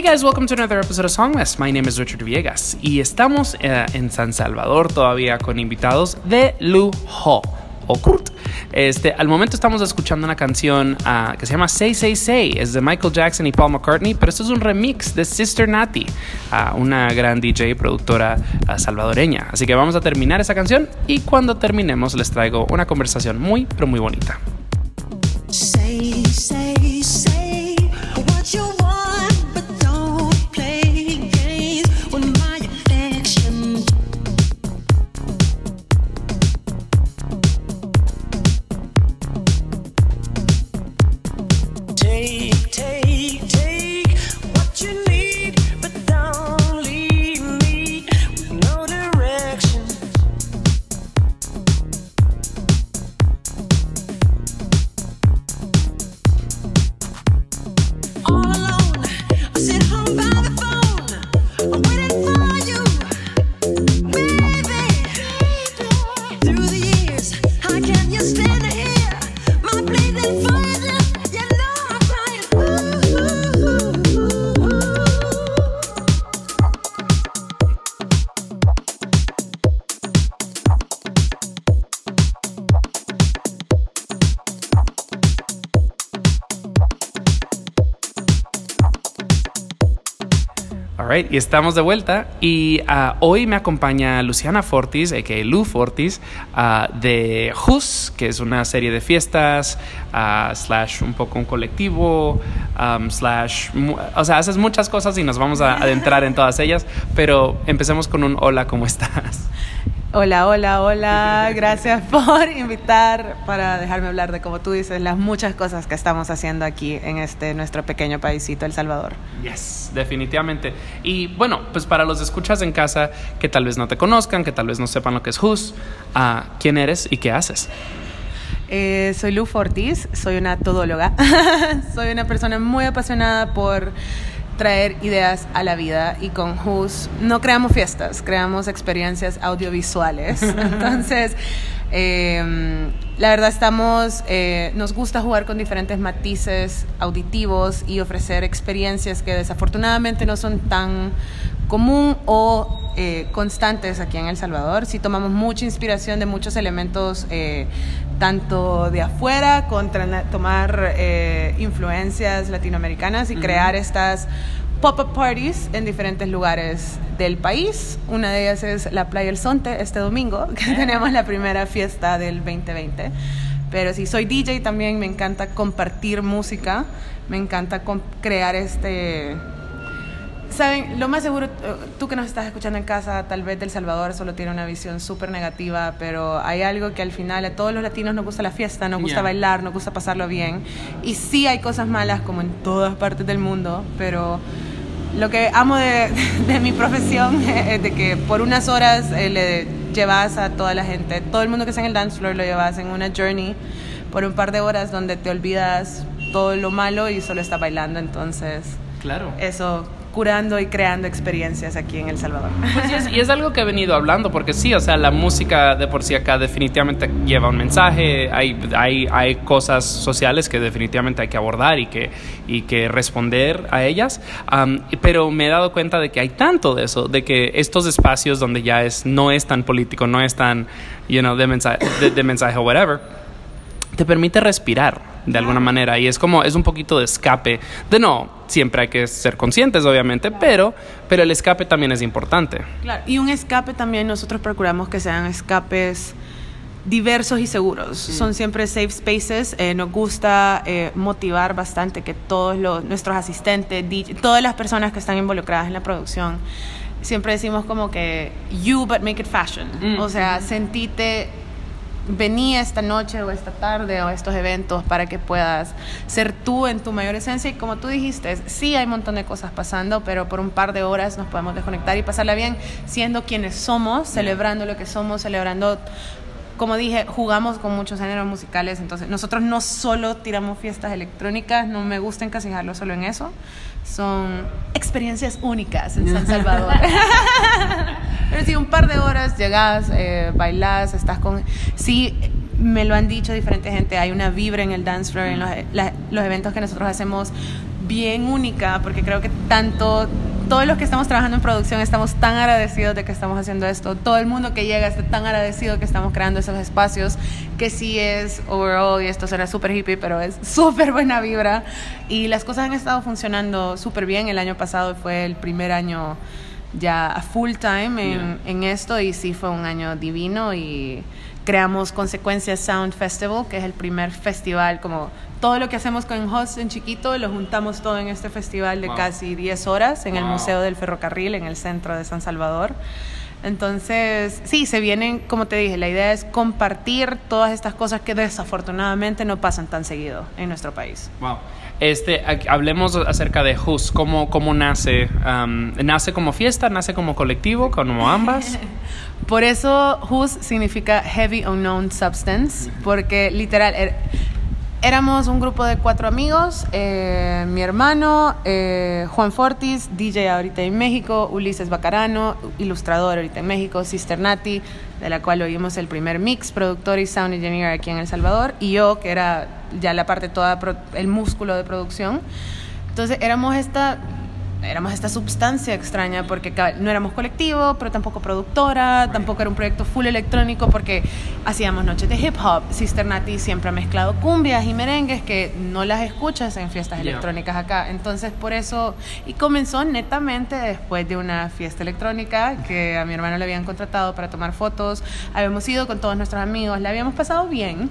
Hey guys, welcome to another episode of Songmas. My name is Richard Viegas y estamos uh, en San Salvador todavía con invitados de lujo o Kurt. Este, al momento estamos escuchando una canción uh, que se llama Say Say Say, es de Michael Jackson y Paul McCartney, pero esto es un remix de Sister Natty, uh, una gran DJ productora salvadoreña. Así que vamos a terminar esa canción y cuando terminemos les traigo una conversación muy, pero muy bonita. Say, say y estamos de vuelta. Y uh, hoy me acompaña Luciana Fortis, que Lu Fortis, uh, de Hus, que es una serie de fiestas, uh, slash un poco un colectivo, um, slash. O sea, haces muchas cosas y nos vamos a adentrar en todas ellas. Pero empecemos con un hola, ¿cómo estás? Hola, hola, hola. Gracias por invitar para dejarme hablar de, como tú dices, las muchas cosas que estamos haciendo aquí en este nuestro pequeño paísito, El Salvador. Yes, definitivamente. Y bueno, pues para los escuchas en casa que tal vez no te conozcan, que tal vez no sepan lo que es Who's, uh, ¿quién eres y qué haces? Eh, soy Lu Fortis, soy una todóloga. soy una persona muy apasionada por traer ideas a la vida y con Who's no creamos fiestas, creamos experiencias audiovisuales. Entonces, em, la verdad estamos, eh, nos gusta jugar con diferentes matices auditivos y ofrecer experiencias que desafortunadamente no son tan común o eh, constantes aquí en El Salvador. Sí tomamos mucha inspiración de muchos elementos, eh, tanto de afuera, contra tomar eh, influencias latinoamericanas y crear estas pop-up parties en diferentes lugares del país. Una de ellas es la Playa El Sonte este domingo, que tenemos la primera fiesta del 2020. Pero sí, soy DJ también, me encanta compartir música, me encanta crear este Saben, lo más seguro, tú que nos estás escuchando en casa, tal vez del Salvador solo tiene una visión súper negativa, pero hay algo que al final a todos los latinos nos gusta la fiesta, nos gusta bailar, nos gusta pasarlo bien. Y sí hay cosas malas como en todas partes del mundo, pero lo que amo de, mi profesión es de que por unas horas eh, le llevas a toda la gente, todo el mundo que está en el dance floor lo llevas en una journey por un par de horas donde te olvidas todo lo malo y solo estás bailando, entonces... Claro. Eso curando y creando experiencias aquí en El Salvador. Pues y, es, algo que he venido hablando, porque sí, o sea, la música de por sí acá definitivamente lleva un mensaje, hay, hay, hay cosas sociales que definitivamente hay que abordar y que, y que responder a ellas, pero me he dado cuenta de que hay tanto de eso, de que estos espacios donde ya es, no es tan político, no es tan, you know, de mensaje, de mensaje o whatever, te permite respirar de alguna manera. Y es como es un poquito de escape. De no siempre hay que ser conscientes obviamente pero pero el escape también es importante. Claro y un escape también nosotros procuramos que sean escapes diversos y seguros. Son siempre safe spaces. Eh, nos gusta eh, motivar bastante que todos los nuestros asistentes todas las personas que están involucradas en la producción siempre decimos como que you but make it fashion mm. o sea sentite vení esta noche o esta tarde o estos eventos para que puedas ser tú en tu mayor esencia. Y como tú dijiste, sí hay un montón de cosas pasando, pero por un par de horas nos podemos desconectar y pasarla bien siendo quienes somos, celebrando lo que somos, celebrando como dije, jugamos con muchos géneros musicales, entonces nosotros no solo tiramos fiestas electrónicas, no me gusta encasijarlo solo en eso, son experiencias únicas en San Salvador. Pero si un par de horas llegas, eh, bailas, estás con... Sí, me lo han dicho diferente gente, hay una vibra en el dance floor, en los, los eventos que nosotros hacemos bien única, porque creo que tanto todos los que estamos trabajando en producción estamos tan agradecidos de que estamos haciendo esto. Todo el mundo que llega está tan agradecido que estamos creando esos espacios, que sí es overall, y esto será súper hippie, pero es súper buena vibra. Y las cosas han estado funcionando súper bien. El año pasado fue el primer año ya a full time en, en esto y sí fue un año divino y creamos Consecuencias Sound Festival, que es el primer festival como todo lo que hacemos con Host en chiquito lo juntamos todo en este festival de casi 10 horas en el Museo del Ferrocarril, en el centro de San Salvador. Entonces, sí, se vienen, como te dije, la idea es compartir todas estas cosas que desafortunadamente no pasan tan seguido en nuestro país. Wow. Este, hablemos acerca de HUS, cómo, cómo nace. ¿Nace como fiesta, nace como colectivo, como ambas? Por eso HUS significa Heavy Unknown Substance, porque literal, er, Éramos un grupo de cuatro amigos, eh, mi hermano, eh, Juan Fortis, DJ ahorita en México, Ulises Bacarano, ilustrador ahorita en México, Sister Nati, de la cual oímos el primer mix, productor y sound engineer aquí en El Salvador, y yo, que era ya la parte toda, el músculo de producción. Entonces éramos esta éramos esta sustancia extraña porque no éramos colectivo, pero tampoco productora, tampoco era un proyecto full electrónico porque hacíamos noches de hip hop. Sister Nati siempre ha mezclado cumbias y merengues que no las escuchas en fiestas electrónicas acá. Entonces por eso, y comenzó netamente después de una fiesta electrónica que a mi hermano le habían contratado para tomar fotos. Habíamos ido con todos nuestros amigos, la habíamos pasado bien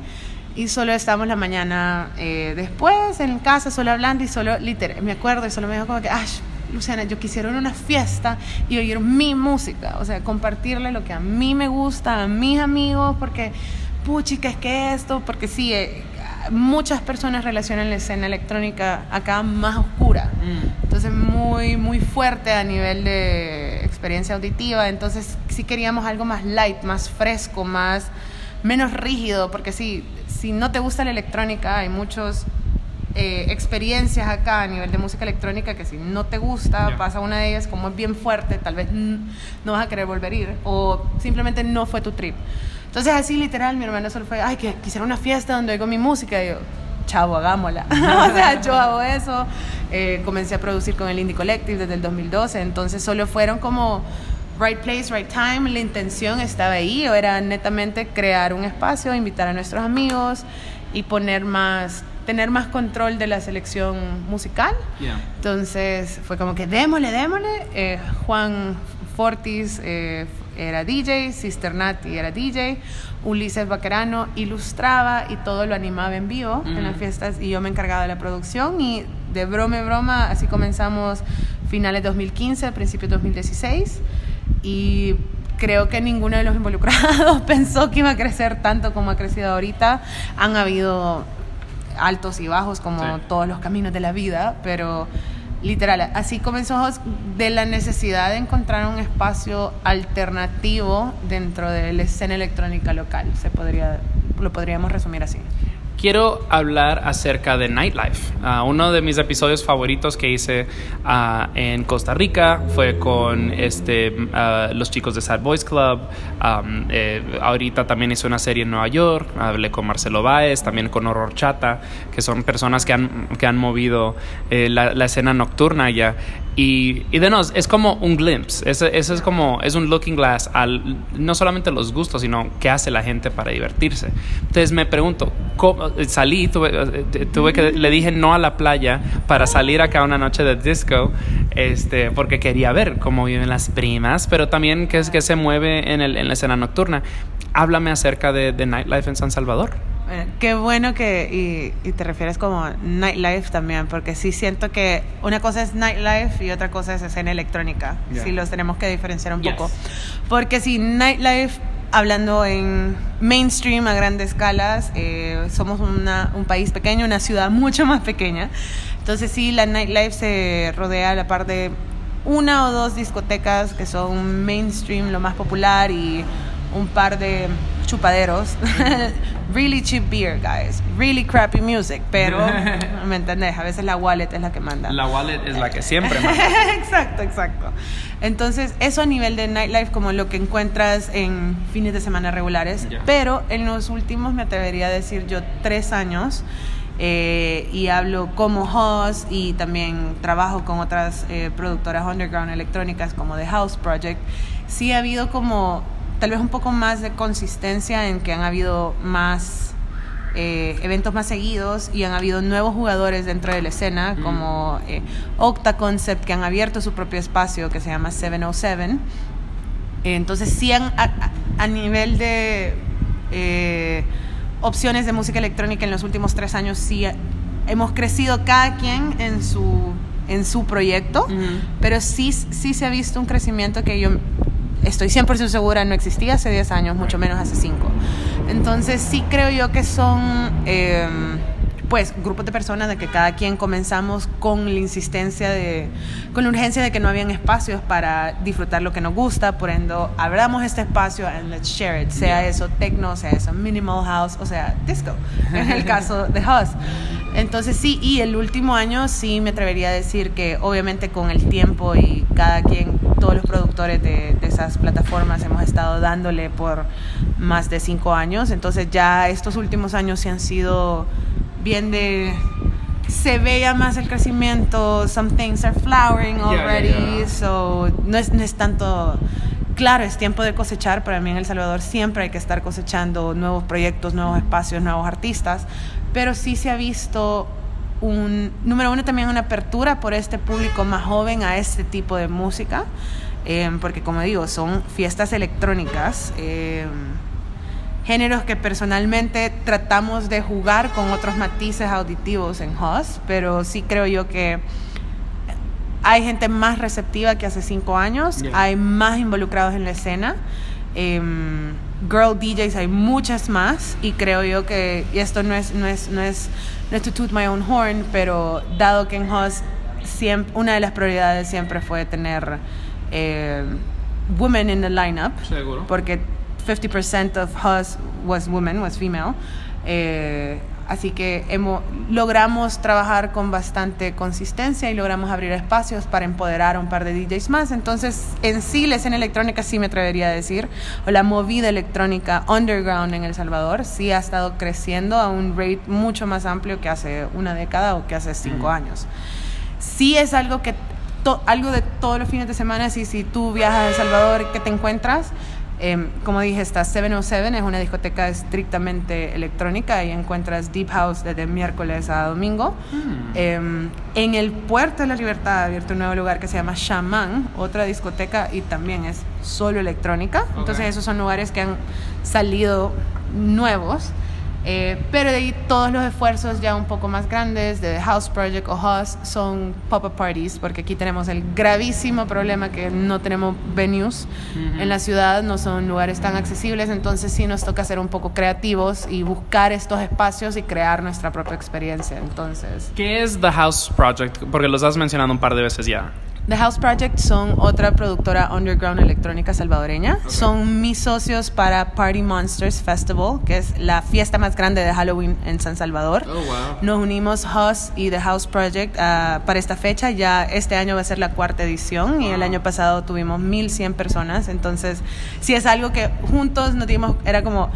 y solo estábamos la mañana eh, después en casa, solo hablando y solo, literal, me acuerdo y solo me dijo como que, Ash, Luciana, yo quisiera una fiesta y oír mi música, o sea, compartirle lo que a mí me gusta, a mis amigos, porque, puchica, es que esto, porque sí, eh, muchas personas relacionan la escena electrónica acá más oscura, mm. entonces muy, muy fuerte a nivel de experiencia auditiva, entonces sí queríamos algo más light, más fresco, más menos rígido, porque sí, si no te gusta la electrónica, hay muchos eh, experiencias acá a nivel de música electrónica que si no te gusta, pasa una de ellas como es bien fuerte, tal vez no vas a querer volver a ir o simplemente no fue tu trip. Entonces así literal mi hermano solo fue, ay, que quisiera una fiesta donde oigo mi música y yo, chavo, hagámosla. o sea, yo hago eso. Eh, comencé a producir con el Indie Collective desde el 2012, entonces solo fueron como right place, right time, la intención estaba ahí, o era netamente crear un espacio, invitar a nuestros amigos y poner más tener más control de la selección musical. Entonces fue como que démosle, démosle. Eh, Juan Fortis eh, era DJ, Sister Nati era DJ, Ulises Baquerano ilustraba y todo lo animaba en vivo en las mm. fiestas y yo me encargaba de la producción y de broma en broma así comenzamos finales 2015, principios 2016 y creo que ninguno de los involucrados pensó que iba a crecer tanto como ha crecido ahorita. Han habido altos y bajos como todos los caminos de la vida, pero literal, así comenzó de la necesidad de encontrar un espacio alternativo dentro de la escena electrónica local, se podría, lo podríamos resumir así quiero hablar acerca de Nightlife. Ah, uno de mis episodios favoritos que hice ah, en Costa Rica fue con este, ah, los chicos de Sad Boys Club. Eh, ahorita también hice una serie en Nueva York. Hablé con Marcelo Báez, también con Horror Chata, que son personas que han, movido eh, la, escena nocturna allá. Y, y de nos, es como un glimpse, ese, es como, es un looking glass al no solamente los gustos, sino qué hace la gente para divertirse. Entonces me pregunto, salí, tuve, eh, tuve que, le dije no a la playa para salir acá una noche de disco, este, porque quería ver cómo viven las primas, pero también qué es que se mueve en, el, en la escena nocturna. Háblame acerca de, de nightlife en San Salvador. Eh, qué bueno que y, te refieres como nightlife también, porque sí siento que una cosa es nightlife y otra cosa es escena electrónica. Sí los tenemos que diferenciar un poco. Porque si nightlife, hablando en mainstream a grandes escalas, eh, somos una, un país pequeño, una ciudad mucho más pequeña. Entonces sí, la nightlife se rodea a la par de una o dos discotecas que son mainstream, lo más popular, y un par de chupaderos. really cheap beer, guys. Really crappy music. Pero, ¿me entendés? A veces la wallet es la que manda. La wallet es la que siempre manda. exacto, exacto. Entonces, eso a nivel de nightlife, como lo que encuentras en fines de semana regulares. Pero en los últimos, me atrevería a decir yo, tres años eh, y hablo como host y también trabajo con otras eh, productoras underground electrónicas como The House Project, sí ha habido como tal vez un poco más de consistencia en que han habido más eh, eventos más seguidos y han habido nuevos jugadores dentro de la escena, mm. como Octa Concept, que han abierto su propio espacio que se llama 707. Entonces, sí, han, a, nivel de opciones de música electrónica en los últimos tres años sí hemos crecido cada quien en su, en su proyecto, pero sí, sí se ha visto un crecimiento que yo estoy 100% segura no existía hace 10 años, mucho menos hace 5. Entonces sí creo yo que son... Em, pues grupos de personas de que cada quien comenzamos con la insistencia de, con la urgencia de que no habían espacios para disfrutar lo que nos gusta, por ende abramos este espacio and let's share it, sea eso techno, sea eso minimal house, o sea disco, en el caso de Huss. Entonces sí, y el último año sí me atrevería a decir que obviamente con el tiempo y cada quien, todos los productores de, de esas plataformas hemos estado dándole por más de cinco años, entonces ya estos últimos años sí han sido bien de se veía más el crecimiento, some things are flowering already, so no es, no es tanto claro, es tiempo de cosechar. Para mí en El Salvador siempre hay que estar cosechando nuevos proyectos, nuevos espacios, nuevos artistas, pero sí se ha visto un, número uno, también una apertura por este público más joven a este tipo de música, eh, porque como digo, son fiestas electrónicas. Eh, géneros que personalmente tratamos de jugar con otros matices auditivos en Host, pero sí creo yo que hay gente más receptiva que hace cinco años, hay más involucrados en la escena. Em, girl DJs hay muchas más y creo yo que y esto no es no es no es no es to toot my own horn pero dado que en Host siempre una de las prioridades siempre fue tener eh, women in the lineup Seguro. porque 50% of us was women, was female. Eh, así que hemos, logramos trabajar con bastante consistencia y logramos abrir espacios para empoderar a un par de DJs más. Entonces, en sí, la escena electrónica sí me atrevería a decir, o la movida electrónica underground en El Salvador, sí ha estado creciendo a un rate mucho más amplio que hace una década o que hace cinco años. Sí es algo que algo de todos los fines de semana, si, si tú viajas a El Salvador, que te encuentras? Em, como dije, está 707, es una discoteca estrictamente electrónica y encuentras Deep House desde miércoles a domingo. Mm. Em, en el Puerto de la Libertad ha abierto un nuevo lugar que se llama Shaman, otra discoteca y también es solo electrónica. Entonces esos son lugares que han salido nuevos. Eh, pero de ahí todos los esfuerzos ya un poco más grandes de The House Project o House son pop-up parties, porque aquí tenemos el gravísimo problema que no tenemos venues en la ciudad, no son lugares tan accesibles, entonces sí nos toca ser un poco creativos y buscar estos espacios y crear nuestra propia experiencia. Entonces, ¿qué es The House Project? Porque los has mencionado un par de veces ya. The House Project son otra productora underground electrónica salvadoreña. Son mis socios para Party Monsters Festival, que es la fiesta más grande de Halloween en San Salvador. Oh, wow. Nos unimos Hus y The House Project uh, para esta fecha. Ya este año va a ser la cuarta edición y el año pasado tuvimos 1100 personas. Entonces, si es algo que juntos nos dimos, era como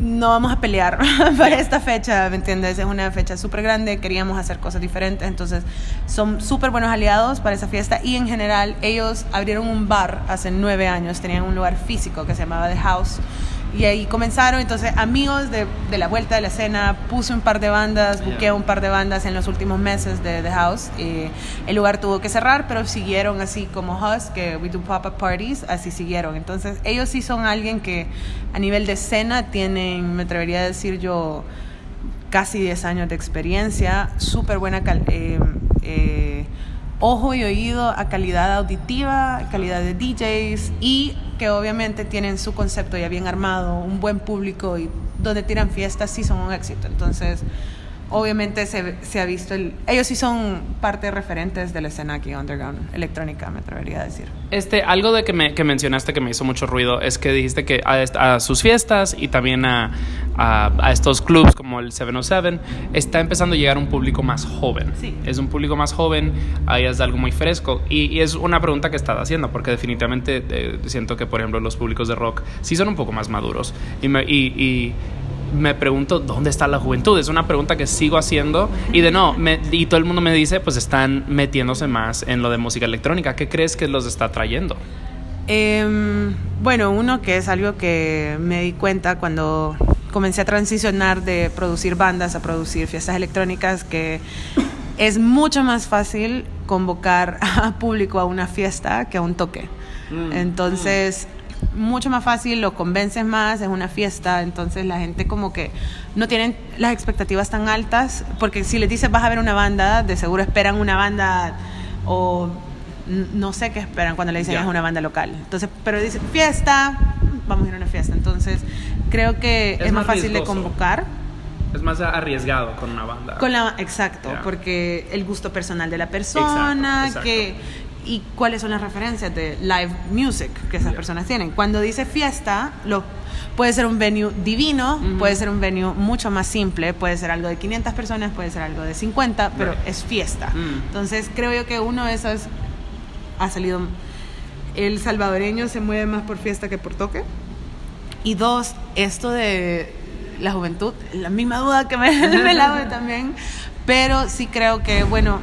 no vamos a pelear para esta fecha, ¿me entiendes? Es una fecha súper grande, queríamos hacer cosas diferentes, entonces son súper buenos aliados para esa fiesta y en general ellos abrieron un bar hace nueve años, tenían un lugar físico que se llamaba The House y ahí comenzaron, entonces amigos de, de, la vuelta de la escena, puse un par de bandas, buqueé un par de bandas en los últimos meses de The House. Y el lugar tuvo que cerrar, pero siguieron así como Hus, que we do pop-up parties, así siguieron. Entonces ellos sí son alguien que a nivel de escena tienen, me atrevería a decir yo, casi 10 años de experiencia, súper buena eh, eh, ojo y oído a calidad auditiva, calidad de DJs y que obviamente tienen su concepto ya bien armado, un buen público y donde tiran fiestas sí son un éxito. Entonces, obviamente se, se, ha visto el, ellos sí son parte referentes de la escena aquí underground electrónica me atrevería a decir. Este algo de que, me, que mencionaste que me hizo mucho ruido es que dijiste que a, a sus fiestas y también a, a, a, estos clubs como el 707 está empezando a llegar un público más joven. Sí. es un público más joven ahí es algo muy fresco. Y, y, es una pregunta que estás haciendo porque definitivamente eh, siento que por ejemplo los públicos de rock sí son un poco más maduros. Y, me, y me pregunto, ¿dónde está la juventud? Es una pregunta que sigo haciendo y de no, me, y todo el mundo me dice, pues están metiéndose más en lo de música electrónica. ¿Qué crees que los está trayendo? Em, bueno, uno que es algo que me di cuenta cuando comencé a transicionar de producir bandas a producir fiestas electrónicas, que es mucho más fácil convocar a público a una fiesta que a un toque. Mm. Mucho más fácil, lo convences más, es una fiesta, entonces la gente como que no tienen las expectativas tan altas, porque si les dices vas a ver una banda, de seguro esperan una banda o no sé qué esperan cuando le dicen es una banda local. Entonces, pero dicen fiesta, vamos a ir a una fiesta. Entonces, creo que es, más, fácil de convocar. Es más arriesgado con una banda. Con la, exacto, porque el gusto personal de la persona, que y cuáles son las referencias de live music que esas personas tienen. Cuando dice fiesta, lo, puede ser un venue divino, puede ser un venue mucho más simple, puede ser algo de 500 personas, puede ser algo de 50, pero es fiesta. Mm. Entonces creo yo que uno de esos ha salido... El salvadoreño se mueve más por fiesta que por toque. Y dos, esto de la juventud, la misma duda que me, me la también, pero sí creo que, bueno,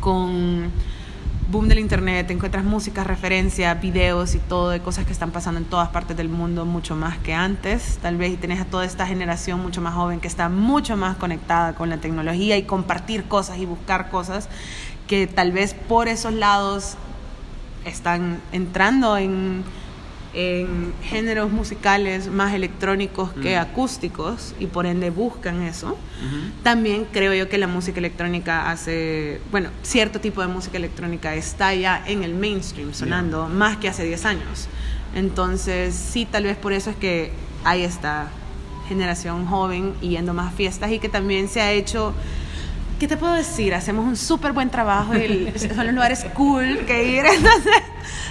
con boom del internet, encuentras música, referencias, videos y todo de cosas que están pasando en todas partes del mundo mucho más que antes. Tal vez y tenés a toda esta generación mucho más joven que está mucho más conectada con la tecnología y compartir cosas y buscar cosas que tal vez por esos lados están entrando en en géneros musicales más electrónicos que acústicos y por ende buscan eso. También creo yo que la música electrónica hace, bueno, cierto tipo de música electrónica está ya en el mainstream sonando más que hace 10 años. Entonces, sí, tal vez por eso es que hay esta generación joven yendo más fiestas y que también se ha hecho ¿qué te puedo decir? Hacemos un súper buen trabajo y son los lugares cool que ir. Entonces,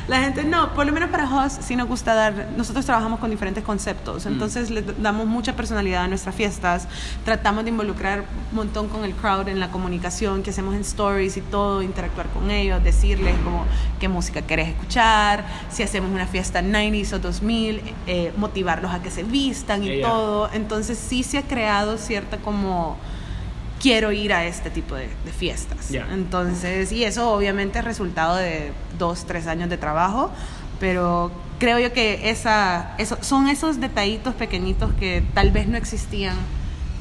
la gente, no, por lo menos para Host sí nos gusta dar, nosotros trabajamos con diferentes conceptos, mm. entonces le damos mucha personalidad a nuestras fiestas, tratamos de involucrar un montón con el crowd en la comunicación que hacemos en stories y todo, interactuar con ellos, decirles como qué música querés escuchar, si hacemos una fiesta 90s o 2000, eh, motivarlos a que se vistan y todo, entonces sí se ha creado cierta como quiero ir a este tipo de, fiestas. Entonces, y eso obviamente es resultado de dos, tres años de trabajo, pero creo yo que esa, eso, son esos detallitos pequeñitos que tal vez no existían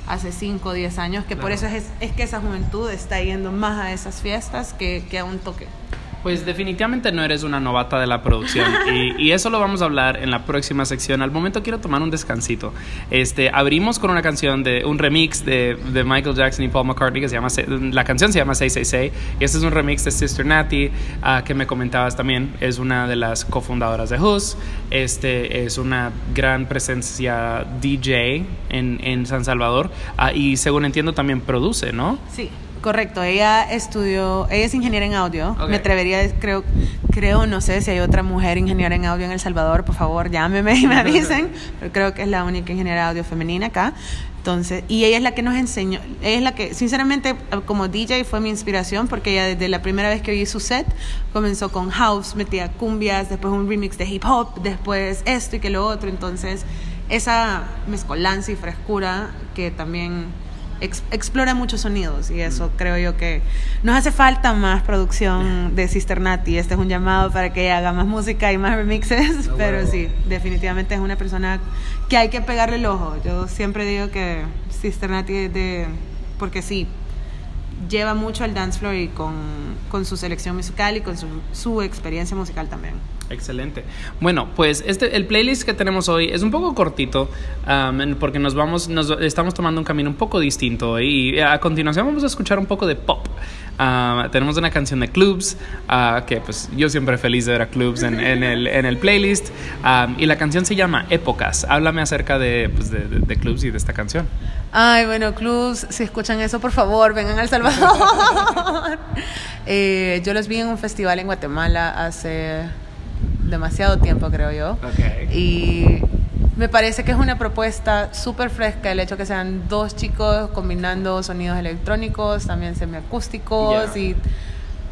hace cinco o diez años, que por eso es, es, que esa juventud está yendo más a esas fiestas que, que a un toque. Pues definitivamente no eres una novata de la producción y, eso lo vamos a hablar en la próxima sección. Al momento quiero tomar un descansito. Este, abrimos con una canción de un remix de, de Michael Jackson y Paul McCartney que se llama la canción se llama 666 y este es un remix de Sister Natty ah, que me comentabas también es una de las cofundadoras de Who's. Este es una gran presencia DJ en, en San Salvador ah, y según entiendo también produce, ¿no? Sí. Correcto, ella estudió, ella es ingeniera en audio. Me atrevería, creo, creo, no sé si hay otra mujer ingeniera en audio en El Salvador, por favor, llámeme y me avisen, pero creo que es la única ingeniera de audio femenina acá. Entonces, y ella es la que nos enseñó, ella es la que, sinceramente, como DJ fue mi inspiración, porque ella desde la primera vez que oí su set, comenzó con house, metía cumbias, después un remix de hip hop, después esto y que lo otro. Entonces, esa mezcolanza y frescura que también explora muchos sonidos y eso creo yo que nos hace falta más producción de Sister Nati. Este es un llamado para que haga más música y más remixes, pero sí, definitivamente es una persona que hay que pegarle el ojo. Yo siempre digo que Sister Nati es de... porque sí, lleva mucho al dance floor y con, con su selección musical y con su, su experiencia musical también. Excelente. Bueno, pues este, el playlist que tenemos hoy es un poco cortito um, porque nos vamos, nos estamos tomando un camino un poco distinto y a continuación vamos a escuchar un poco de pop. Uh, tenemos una canción de Clubs, uh, que pues yo siempre feliz de ver a Clubs en, en, el, en el, playlist. Um, y la canción se llama Épocas. Háblame acerca de, pues, de, de, Clubs y de esta canción. Ay, bueno, Clubs, si escuchan eso, por favor, vengan al Salvador. eh, yo los vi en un festival en Guatemala hace demasiado tiempo, creo yo. Y me parece que es una propuesta súper fresca el hecho que sean dos chicos combinando sonidos electrónicos, también semiacústicos y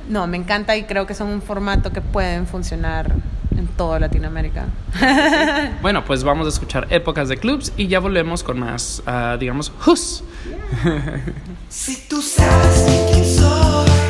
no, me encanta y creo que son un formato que pueden funcionar en toda Latinoamérica. bueno, pues vamos a escuchar épocas de clubs y ya volvemos con más, uh, digamos, Hus. si tú sabes quién soy.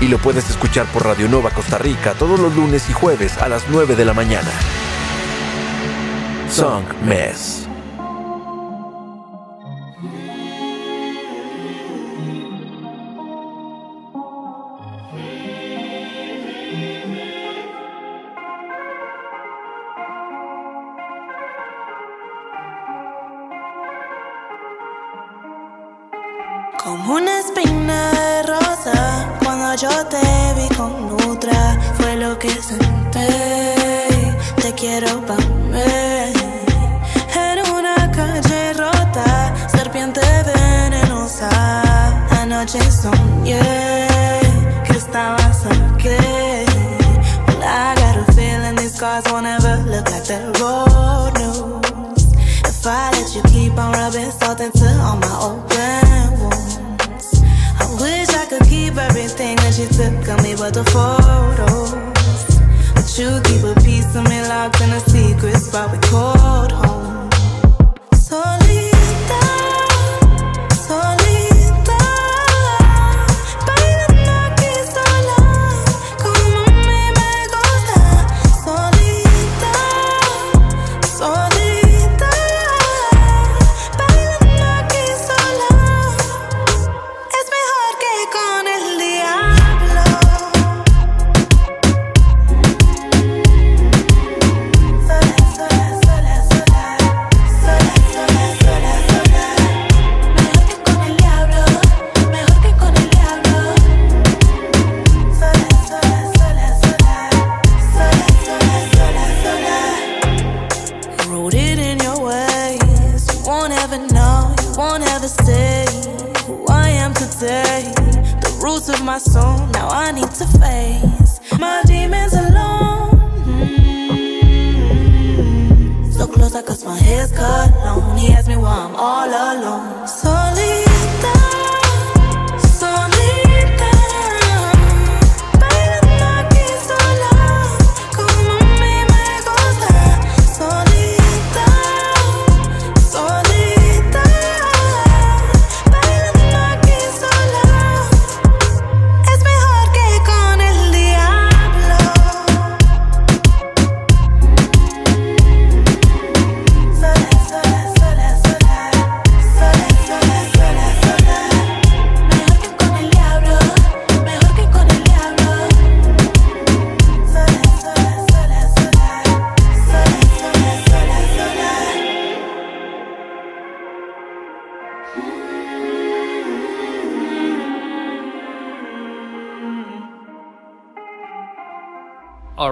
y lo puedes escuchar por Radio Nova Costa Rica todos los lunes y jueves a las 9 de la mañana. Song Mess. yo te vi con otra, fue lo que senté. Te quiero pa' mí. En una calle rota, serpiente venenosa. Anoche soñé que estabas aquí. Well, I got a feeling these scars won't ever look like the road news. If I let you keep on rubbing salt and took of me, but the photos.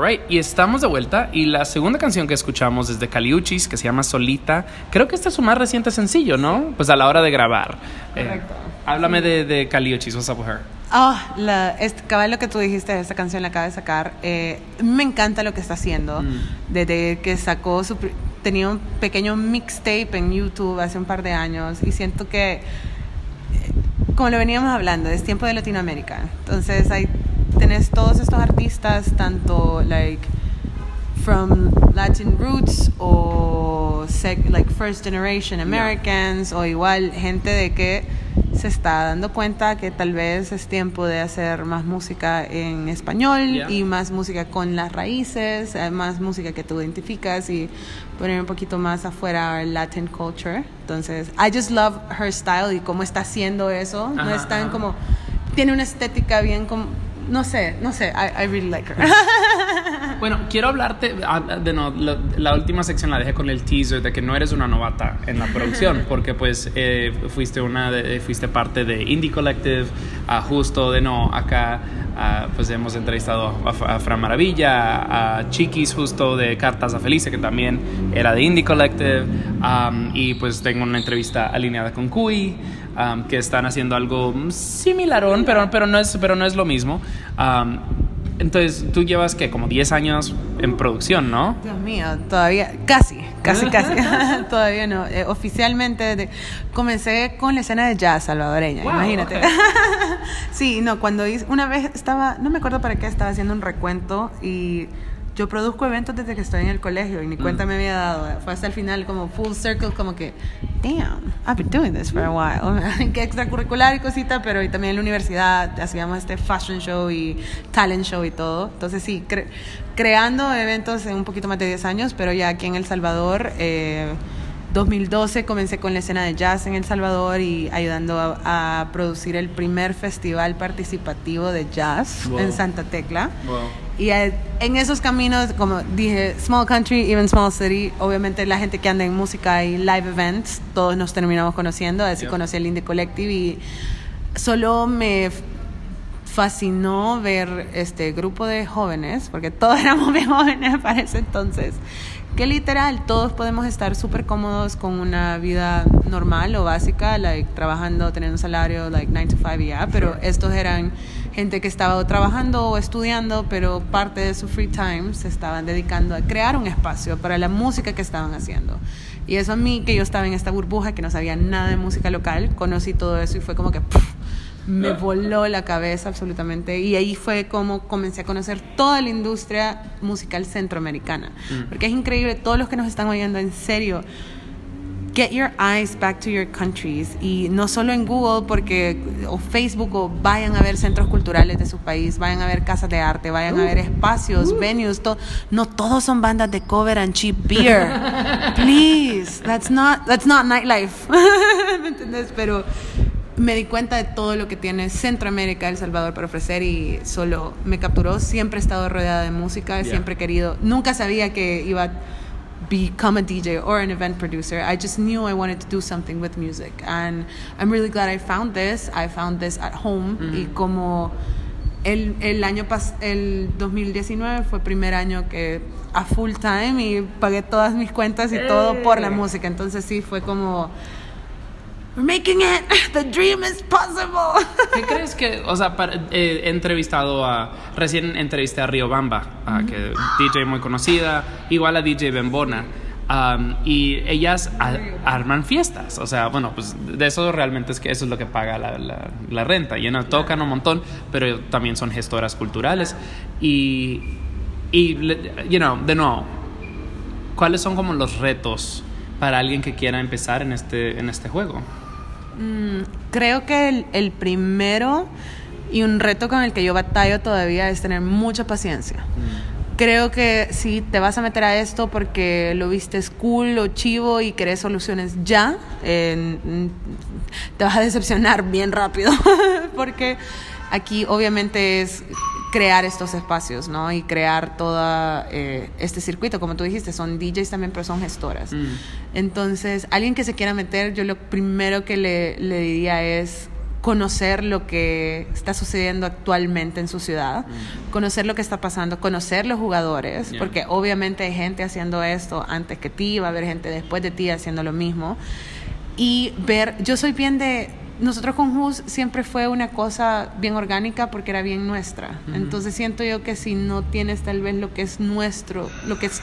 Alright, y estamos de vuelta. Y la segunda canción que escuchamos es de Caliuchis, que se llama Solita. Creo que este es su más reciente sencillo, ¿no? Pues a la hora de grabar. Eh, Correcto. háblame de, de Caliuchis, what's up with her? Ah, la, este, lo que tú dijiste, esta canción la acaba de sacar. eh, me encanta lo que está haciendo. Mm. Desde que sacó su. Tenía un pequeño mixtape en YouTube hace un par de años y siento que, eh, como lo veníamos hablando, es tiempo de Latinoamérica. Entonces, hay, tenés todos estos artistas, tanto, like, from Latin roots o sec- like first generation Americans o igual gente de que se está dando cuenta que tal vez es tiempo de hacer más música en español Yeah. y más música con las raíces, eh, más música que tú identificas y poner un poquito más afuera Latin culture. Entonces, I just love her style y cómo está haciendo eso. no es tan ajá. como tiene una estética bien como no sé, no sé, I, I really like her. Bueno, quiero hablarte, ah, de no, la, la última sección la dejé con el teaser de que no eres una novata en la producción, porque pues eh, fuiste una, de- fuiste parte de Indie Collective, ah, justo de no, acá ah, pues hemos entrevistado a, a Fran Maravilla, a Chiquis justo de Cartas a Felice, que también era de Indie Collective, am, y pues tengo una entrevista alineada con Cui, am, que están haciendo algo similarón, pero, pero, no, es, pero no es lo mismo. Am, entonces, tú llevas que como 10 años en producción, ¿no? Dios mío, todavía, casi, casi, casi, todavía no. Eh, oficialmente de- comencé con la escena de jazz salvadoreña, Wow, imagínate. ok. sí, no, cuando hice, una vez estaba, no me acuerdo para qué, estaba haciendo un recuento y yo produzco eventos desde que estoy en el colegio y ni cuenta me había dado. Fue hasta el final como full circle, como que, damn, I've been doing this for a while. que extracurricular y cosita, pero y también en la universidad hacíamos este fashion show y talent show y todo. Entonces sí, cre- creando eventos en un poquito más de 10 años, pero ya aquí en El Salvador... Eh, 2012 comencé con la escena de jazz en El Salvador y ayudando a, a producir el primer festival participativo de jazz Wow. en Santa Tecla. Wow. Y eh, en esos caminos, como dije, small country, even small city, obviamente la gente que anda en música y live events, todos nos terminamos conociendo, así Yeah. conocí el Indie Collective y solo me fascinó ver este grupo de jóvenes, porque todos éramos bien jóvenes para ese entonces, que literal todos podemos estar súper cómodos con una vida normal o básica, like trabajando, teniendo un salario, like 9 to 5 y ya, pero estos eran gente que estaba trabajando o estudiando, pero parte de su free time se estaban dedicando a crear un espacio para la música que estaban haciendo. Y eso a mí, que yo estaba en esta burbuja, que no sabía nada de música local, conocí todo eso y fue como que me voló la cabeza absolutamente. Y ahí fue como comencé a conocer toda la industria musical centroamericana. Porque es increíble, todos los que nos están oyendo, en serio, get your eyes back to your countries y no solo en Google porque o Facebook o vayan a ver centros culturales de su país, vayan a ver casas de arte, vayan a ver espacios, venues, to- no todos son bandas de cover and cheap beer. Please, that's not that's not nightlife. ¿Me entiendes? Pero me di cuenta de todo lo que tiene Centroamérica, El Salvador para ofrecer y solo me capturó. Siempre he estado rodeada de música, siempre he querido, nunca sabía que iba a become a DJ or an event producer. I just knew I wanted to do something with music and I'm really glad I found this. I found this at home y como el, el año pas el 2019 fue el primer año que a full time y pagué todas mis cuentas y todo por la música. Entonces sí fue como We're making it. The dream is possible. ¿Qué crees que, o sea, para- eh, he entrevistado a, recién entrevisté a Río Bamba, a que DJ muy conocida, igual a DJ Bembona, um, y ellas a- arman fiestas, o sea, bueno, pues de eso realmente es que eso es lo que paga la, la, la renta, y no tocan un montón, pero también son gestoras culturales, y, y, you know, de nuevo, ¿cuáles son como los retos para alguien que quiera empezar en este, en este juego? Creo que el, el primero y un reto con el que yo batallo todavía es tener mucha paciencia. Creo que si te vas a meter a esto porque lo viste cool o chivo y querés soluciones ya, eh, mm, te vas a decepcionar bien rápido. porque aquí obviamente es crear estos espacios, ¿no? Y crear todo este circuito, como tú dijiste, son DJs también, pero son gestoras. Entonces, alguien que se quiera meter, yo lo primero que le, le diría es conocer lo que está sucediendo actualmente en su ciudad, conocer lo que está pasando, conocer los jugadores, Yeah. porque obviamente hay gente haciendo esto antes que ti, va a haber gente después de ti haciendo lo mismo. Y ver, yo soy bien de, nosotros con Who's siempre fue una cosa bien orgánica porque era bien nuestra. Entonces siento yo que si no tienes tal vez lo que es nuestro, lo que es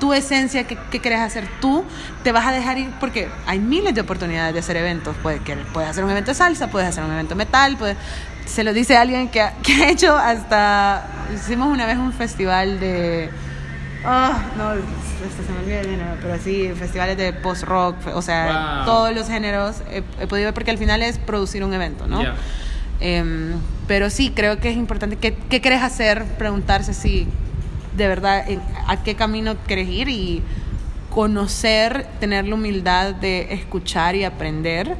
tu esencia que, que quieres hacer tú, te vas a dejar ir porque hay miles de oportunidades de hacer eventos. Puedes, que- puedes hacer un evento de salsa, puedes hacer un evento metal, puedes, se lo dice alguien que ha, que ha hecho hasta, hicimos una vez un festival de... Ah, no, hasta se me olvida el género, pero sí, festivales de post-rock, o sea, Wow. todos los géneros he, he podido ver porque al final es producir un evento, ¿no? Yeah. Em, pero sí, creo que es importante. ¿Qué, qué quieres hacer? Preguntarse si de verdad a qué camino quieres ir y conocer, tener la humildad de escuchar y aprender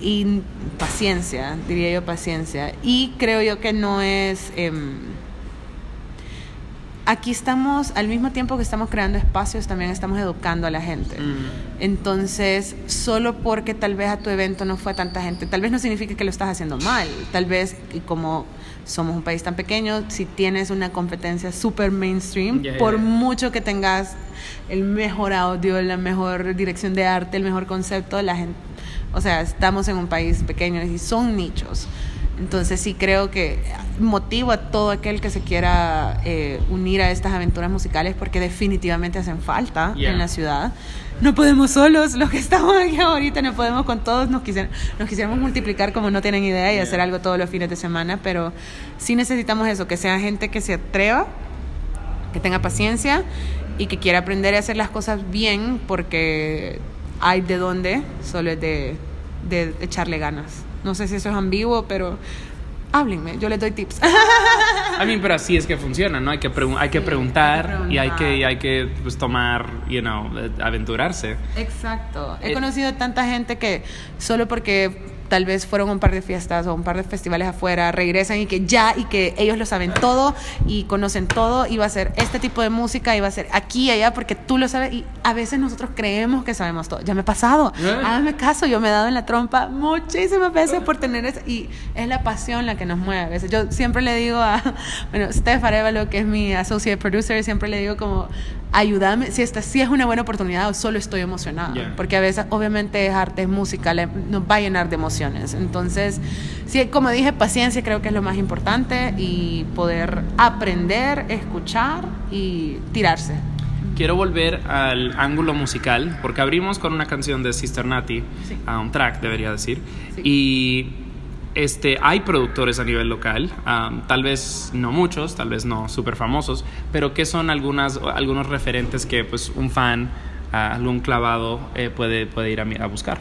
y paciencia, diría yo paciencia. Y creo yo que no es... em, aquí estamos, al mismo tiempo que estamos creando espacios, también estamos educando a la gente. Entonces, solo porque tal vez a tu evento no fue tanta gente, tal vez no significa que lo estás haciendo mal. Tal vez, y como somos un país tan pequeño, si tienes una competencia súper mainstream, Yeah. por mucho que tengas el mejor audio, la mejor dirección de arte, el mejor concepto, la gente, o sea, estamos en un país pequeño y son nichos. Entonces sí creo que motivo a todo aquel que se quiera eh, unir a estas aventuras musicales porque definitivamente hacen falta Yeah. en la ciudad. No podemos solos, los que estamos aquí ahorita no podemos con todos, nos, quisier- nos quisiéramos multiplicar como no tienen idea y Yeah. hacer algo todos los fines de semana, pero sí necesitamos eso, que sea gente que se atreva, que tenga paciencia y que quiera aprender a hacer las cosas bien porque hay de dónde, solo es de, de echarle ganas. No sé si eso es ambiguo, pero háblenme, yo les doy tips. A mí, pero así es que funciona, ¿no? Hay que, hay que preguntar hay que y hay que, y hay que pues, tomar, you know, aventurarse. Exacto. He Eh, conocido tanta gente que solo porque tal vez fueron a un par de fiestas o un par de festivales afuera, regresan y que ya y que ellos lo saben todo y conocen todo y va a ser este tipo de música y va a ser aquí y allá porque tú lo sabes y a veces nosotros creemos que sabemos todo. Ya me ha pasado. ¿Eh? Caso, yo me he dado en la trompa muchísimas veces por tener eso y es la pasión la que nos mueve a veces. Yo siempre le digo a, bueno, Steph Arevalo, que es mi associate producer, siempre le digo como, ayúdame, si esta sí es una buena oportunidad o solo estoy emocionada. Yeah. Porque a veces, obviamente, es arte, es música, le- nos va a llenar de emociones. Entonces, sí, como dije, paciencia creo que es lo más importante y poder aprender, escuchar y tirarse. quiero volver al ángulo musical, porque abrimos con una canción de Sister Nati, Sí. a un track, debería decir. Sí. Y este, hay productores a nivel local, tal vez no muchos, tal vez no súper famosos, pero que son algunas, algunos referentes que pues, un fan, algún clavado, eh, puede, puede ir a, a buscar.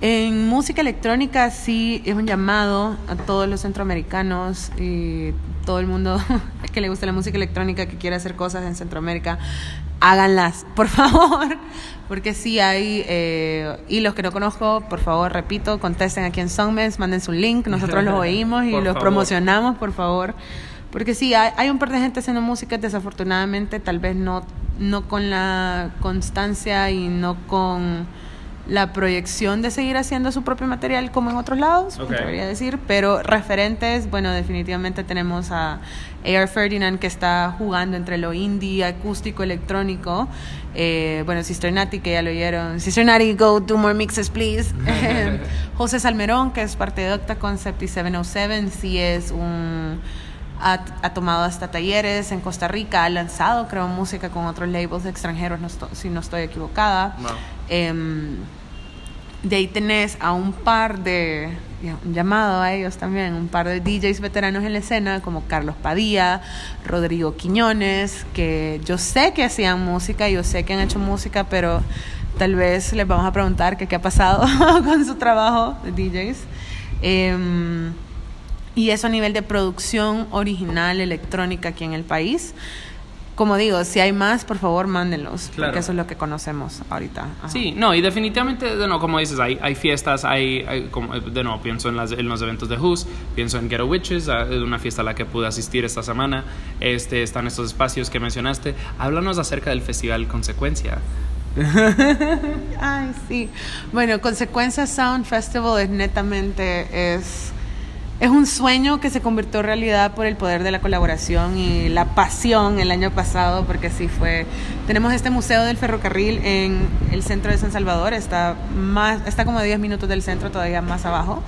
En música electrónica sí es un llamado a todos los centroamericanos y todo el mundo que le gusta la música electrónica, que quiere hacer cosas en Centroamérica, háganlas, por favor. Porque sí hay, eh, y los que no conozco, por favor, repito, contesten aquí en Songmes, manden su link, nosotros los oímos y Por los favor. promocionamos, por favor. Porque sí, hay, hay un par de gente haciendo música, desafortunadamente, tal vez no, no con la constancia y no con la proyección de seguir haciendo su propio material como en otros lados, Ok. debería decir, pero referentes, bueno, definitivamente tenemos a A.R. Ferdinand que está jugando entre lo indie, acústico, electrónico, eh, bueno, Sister Nati que ya lo oyeron, Sister Nati, go do more mixes please, José Salmerón que es parte de Octa Concept y 707, sí es un... Ha, ha tomado hasta talleres en Costa Rica, ha lanzado, creo, música con otros labels extranjeros, no esto- si no estoy equivocada. Wow. Em, de ahí tenés a un par de, un llamado a ellos también, un par de DJs veteranos en la escena, como Carlos Padilla, Rodrigo Quiñones, que yo sé que hacían música, yo sé que han hecho música, pero tal vez les vamos a preguntar qué ha pasado con su trabajo de DJs. Em, y eso a nivel de producción original electrónica aquí en el país. Como digo, si hay más, por favor, mándenlos, Claro. porque eso es lo que conocemos ahorita. Ajá. Sí, no, y definitivamente, de nuevo, como dices, hay, hay fiestas, hay, hay como, de nuevo, pienso en, las, en los eventos de Who's, pienso en Ghetto Witches, ah, es una fiesta a la que pude asistir esta semana, este, están estos espacios que mencionaste. Háblanos acerca del Festival Consecuencia. Ay, sí. Bueno, Consecuencia Sound Festival es netamente es es un sueño que se convirtió en realidad por el poder de la colaboración y la pasión el año pasado, porque sí fue. Tenemos este museo del ferrocarril en el centro de San Salvador, está más, está como a 10 minutos del centro, todavía más abajo.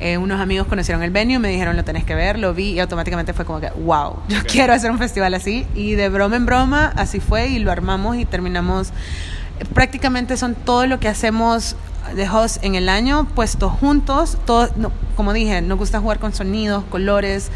Eh, unos amigos conocieron el venue, me dijeron lo tenés que ver, lo vi y automáticamente fue como que, wow, yo quiero hacer un festival así. Y de broma en broma, así fue y lo armamos y terminamos prácticamente son todo lo que hacemos de host en el año puestos juntos. Todo, no, como dije, nos gusta jugar con sonidos, colores,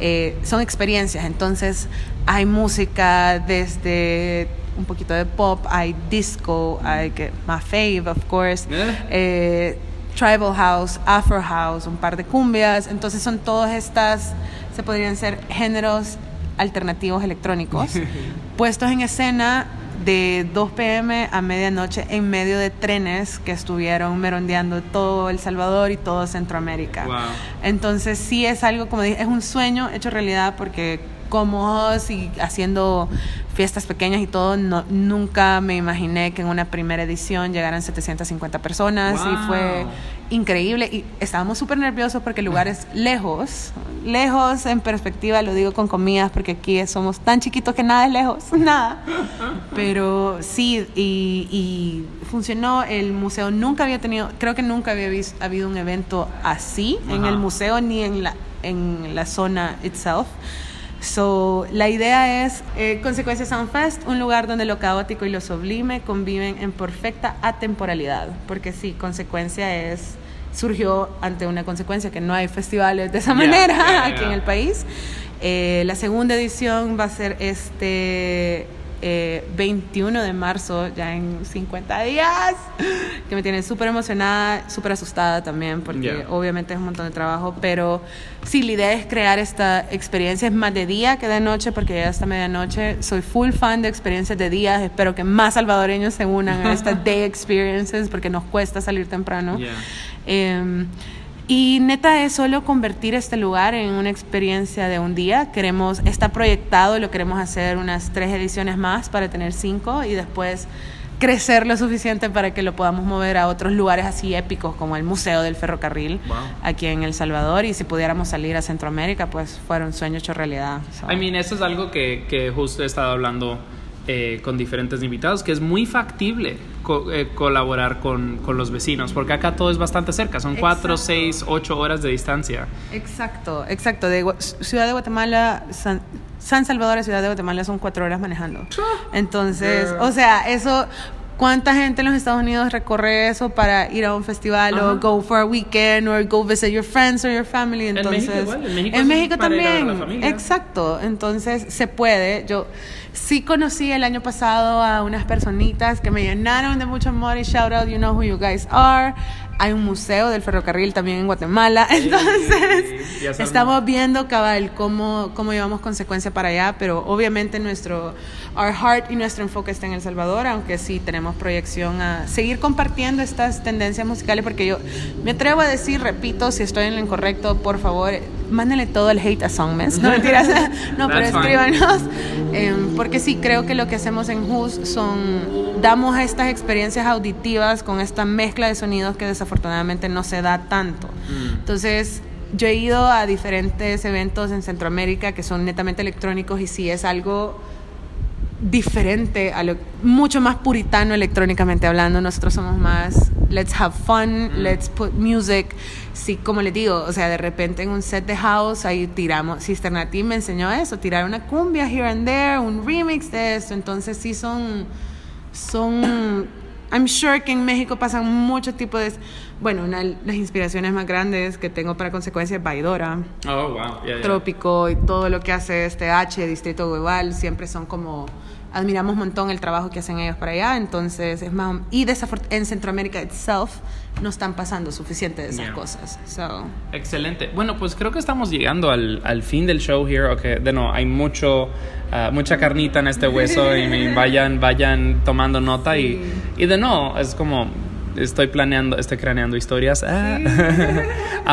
eh, son experiencias. Entonces hay música desde un poquito de pop, hay disco, hay que my fave, of course. Eh. eh, tribal house, afro house, un par de cumbias. Entonces son todas estas, se podrían ser géneros alternativos electrónicos puestos en escena de 2 pm a medianoche en medio de trenes que estuvieron merondeando todo El Salvador y todo Centroamérica. Wow. Entonces sí es algo, como dije, es un sueño hecho realidad porque como host y haciendo fiestas pequeñas y todo, no, nunca me imaginé que en una primera edición llegaran 750 personas y fue increíble y estábamos súper nerviosos porque el lugar es lejos, lejos en perspectiva, lo digo con comidas porque aquí somos tan chiquitos que nada es lejos, nada. Pero sí, y, y funcionó, el museo nunca había tenido, creo que nunca había vis- habido un evento así en el museo ni en la, en la zona itself. So, la idea es eh, Consecuencia Soundfest, un lugar donde lo caótico y lo sublime conviven en perfecta atemporalidad, porque sí, Consecuencia es surgió ante una consecuencia que no hay festivales de esa manera aquí en el país. Eh, la segunda edición va a ser este eh, 21 de marzo, ya en 50 días, que me tiene súper emocionada, súper asustada también, porque Ya. obviamente es un montón de trabajo, pero sí, la idea es crear esta experiencia, es más de día que de noche, porque ya hasta medianoche soy full fan de experiencias de días, espero que más salvadoreños se unan a estas day experiences, porque nos cuesta salir temprano. Yeah. Eh, y neta es solo convertir este lugar en una experiencia de un día. Queremos, está proyectado, lo queremos hacer unas tres ediciones más para tener cinco y después crecer lo suficiente para que lo podamos mover a otros lugares así épicos como el Museo del Ferrocarril Wow. aquí en El Salvador y si pudiéramos salir a Centroamérica pues fuera un sueño hecho realidad. So, I mean, eso es algo que, que justo he estado hablando eh, con diferentes invitados, que es muy factible. Co- eh, colaborar con, con los vecinos, porque acá todo es bastante cerca, son cuatro, Exacto. seis, ocho horas de distancia. Exacto, exacto. De Ciudad de Guatemala, San, San Salvador a Ciudad de Guatemala son cuatro horas manejando. Entonces, o sea, eso, ¿cuánta gente en los Estados Unidos recorre eso para ir a un festival Ajá. o go for a weekend o go visit your friends or your family? En Entonces, México igual, en México en México también. Exacto, entonces se puede. Yo sí conocí el año pasado a unas personitas que me llenaron de mucho amor y shout out, you know who you guys are. Hay un museo del ferrocarril también en Guatemala, entonces estamos viendo cabal cómo, cómo llevamos consecuencia para allá, pero obviamente nuestro our heart y nuestro enfoque está en El Salvador, aunque sí tenemos proyección a seguir compartiendo estas tendencias musicales, porque yo me atrevo a decir, repito, si estoy en lo incorrecto, por favor, mándenle todo el hate a Songmes, no mentiras, no, pero escríbanos, em, porque sí creo que lo que hacemos en Who's son, damos estas experiencias auditivas con esta mezcla de sonidos que desafortunadamente no se da tanto. Entonces, yo he ido a diferentes eventos en Centroamérica que son netamente electrónicos y sí es algo diferente, a lo, mucho más puritano electrónicamente hablando. Nosotros somos más, let's have fun, let's put music. Sí, como les digo, o sea, de repente en un set de house ahí tiramos, Sister Nati me enseñó eso, tirar una cumbia here and there, un remix de esto. Entonces sí son, son, I'm sure que en México pasan muchos tipos de, bueno, una de las inspiraciones más grandes que tengo para consecuencia es Baidora. Oh, wow. Yeah, yeah. Trópico y todo lo que hace este H, Distrito Global, siempre son como admiramos un montón el trabajo que hacen ellos para allá, entonces es más y en Centroamérica itself no están pasando suficiente de esas Yeah. cosas. So, Excelente. Bueno, pues creo que estamos llegando al, al fin del show here. Okay. De no, hay mucho, ah, mucha carnita en este hueso y vayan, vayan tomando nota y, y de no, es como estoy planeando, estoy craneando historias. Ah.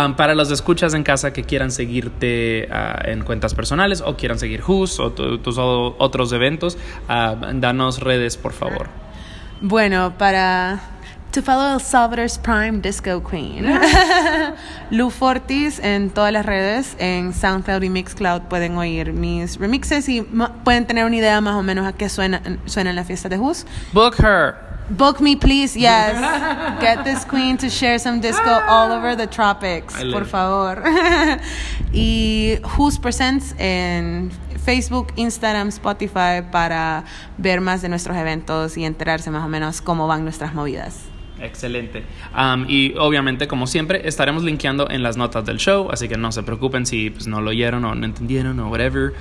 Um, para los escuchas en casa que quieran seguirte ah, en cuentas personales o quieran seguir Who's o tu- tus otros eventos, ah, danos redes, por favor. bueno, para to follow El Salvador's Prime Disco Queen. Lu Fortis en todas las redes, en SoundCloud y Mixcloud pueden oír mis remixes y pueden tener una idea más o menos a qué suena, suena en la fiesta de Who's. Book her. Book me, please. Yes. Get this queen to share some disco all over the tropics, por favor. y Who's Presents en Facebook, Instagram, Spotify para ver más de nuestros eventos y enterarse más o menos cómo van nuestras movidas. Excelente. Um, y obviamente, como siempre, estaremos linkeando en las notas del show, así que no se preocupen si pues, no lo oyeron o no entendieron o whatever.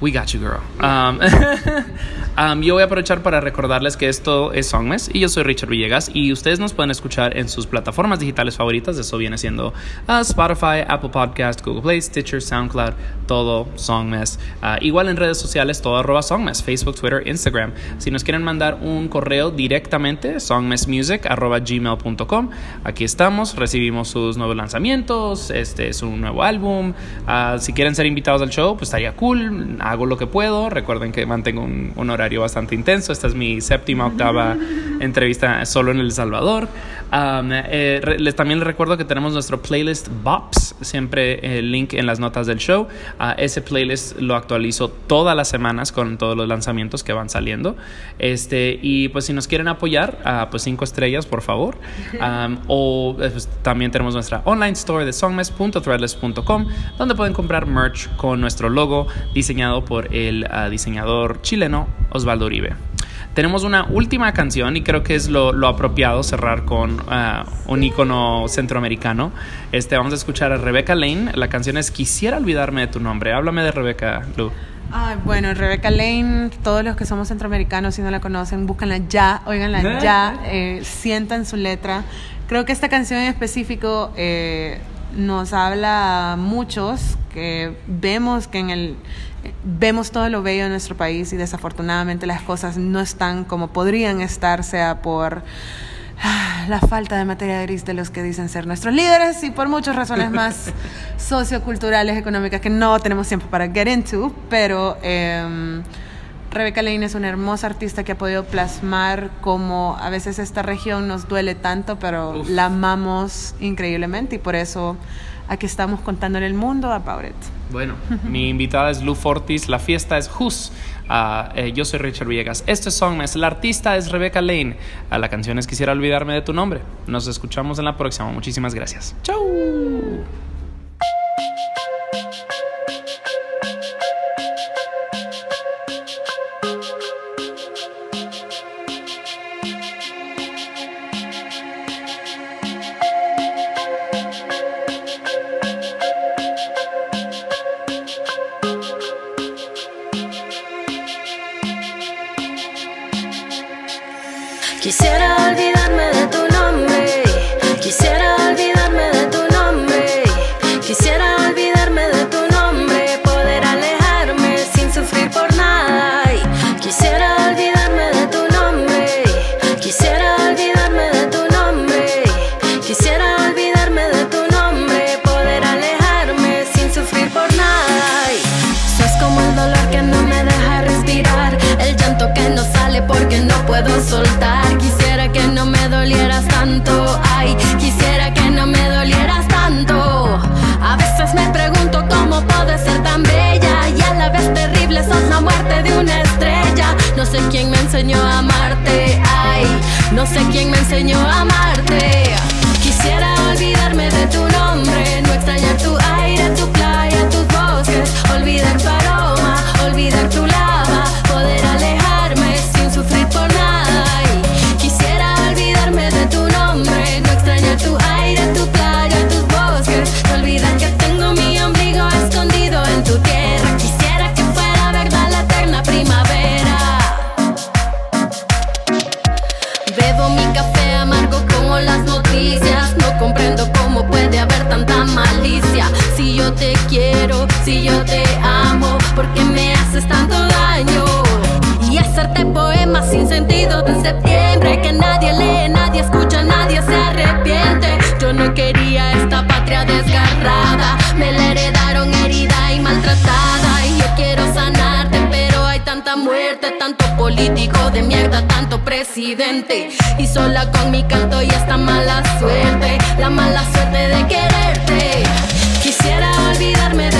We got you, girl. Um, um, yo voy a aprovechar para recordarles que esto es Songmes y yo soy Richard Villegas y ustedes nos pueden escuchar en sus plataformas digitales favoritas. Eso viene siendo uh, Spotify, Apple Podcast, Google Play, Stitcher, SoundCloud, todo Songmes. Uh, igual en redes sociales, todo arroba Songmes, Facebook, Twitter, Instagram. Si nos quieren mandar un correo directamente, gmail.com. Aquí estamos, recibimos sus nuevos lanzamientos, este es un nuevo álbum. Uh, si quieren ser invitados al show, pues estaría cool. Hago lo que puedo. Recuerden que mantengo un, un horario bastante intenso. Esta es mi séptima, octava entrevista solo en El Salvador. Um, eh, les, también les recuerdo que tenemos nuestro playlist Bops, siempre el link en las notas del show. Ah, ese playlist lo actualizo todas las semanas con todos los lanzamientos que van saliendo. Este, y pues si nos quieren apoyar, ah, pues cinco estrellas, por favor. Um, o eh, pues, también tenemos nuestra online store de songmes.threadless.com, donde pueden comprar merch con nuestro logo diseñado por el ah, diseñador chileno Osvaldo Uribe. Tenemos una última canción y creo que es lo, lo apropiado cerrar con ah, un icono centroamericano. Este, vamos a escuchar a Rebecca Lane. La canción es Quisiera olvidarme de tu nombre. Háblame de Rebecca, Lu. Ay, bueno, Rebecca Lane, todos los que somos centroamericanos, si no la conocen, búscanla ya, oiganla ya, eh, sientan su letra. Creo que esta canción en específico eh, nos habla a muchos que vemos que en el vemos todo lo bello de nuestro país y desafortunadamente las cosas no están como podrían estar, sea por ah, la falta de materia gris de los que dicen ser nuestros líderes y por muchas razones más socioculturales, económicas que no tenemos tiempo para get into, pero eh, Rebeca Lane es una hermosa artista que ha podido plasmar cómo a veces esta región nos duele tanto, pero Uf. la amamos increíblemente y por eso a qué estamos contando en el mundo, about it. Bueno, mi invitada es Lu Fortis, la fiesta es Who's. Ah, eh, yo soy Richard Villegas. Esto es la artista es Rebecca Lane. A la canción es Quisiera olvidarme de tu nombre. Nos escuchamos en la próxima. Muchísimas gracias. Chau. Quisiera olvidarme de tu nombre. Quisiera olvidarme de tu nombre. Quisiera olvidarme de tu nombre. Poder alejarme sin sufrir por nada. Quisiera olvidarme de tu nombre. Quisiera olvidarme de tu nombre. Quisiera olvidarme de tu nombre. Poder alejarme sin sufrir por nada. Ay, Sos como el dolor que no me deja respirar, el llanto que no sale porque no puedo soltar. Sé quién me enseñó a amarte, ay, no sé quién me enseñó a amarte. Quisiera olvidarme de tu nombre, sentido de septiembre que nadie lee, nadie escucha, nadie se arrepiente. Yo no quería esta patria desgarrada, me la heredaron herida y maltratada. Y yo quiero sanarte, pero hay tanta muerte, tanto político de mierda, tanto presidente. Y sola con mi canto y esta mala suerte, la mala suerte de quererte. Quisiera olvidarme de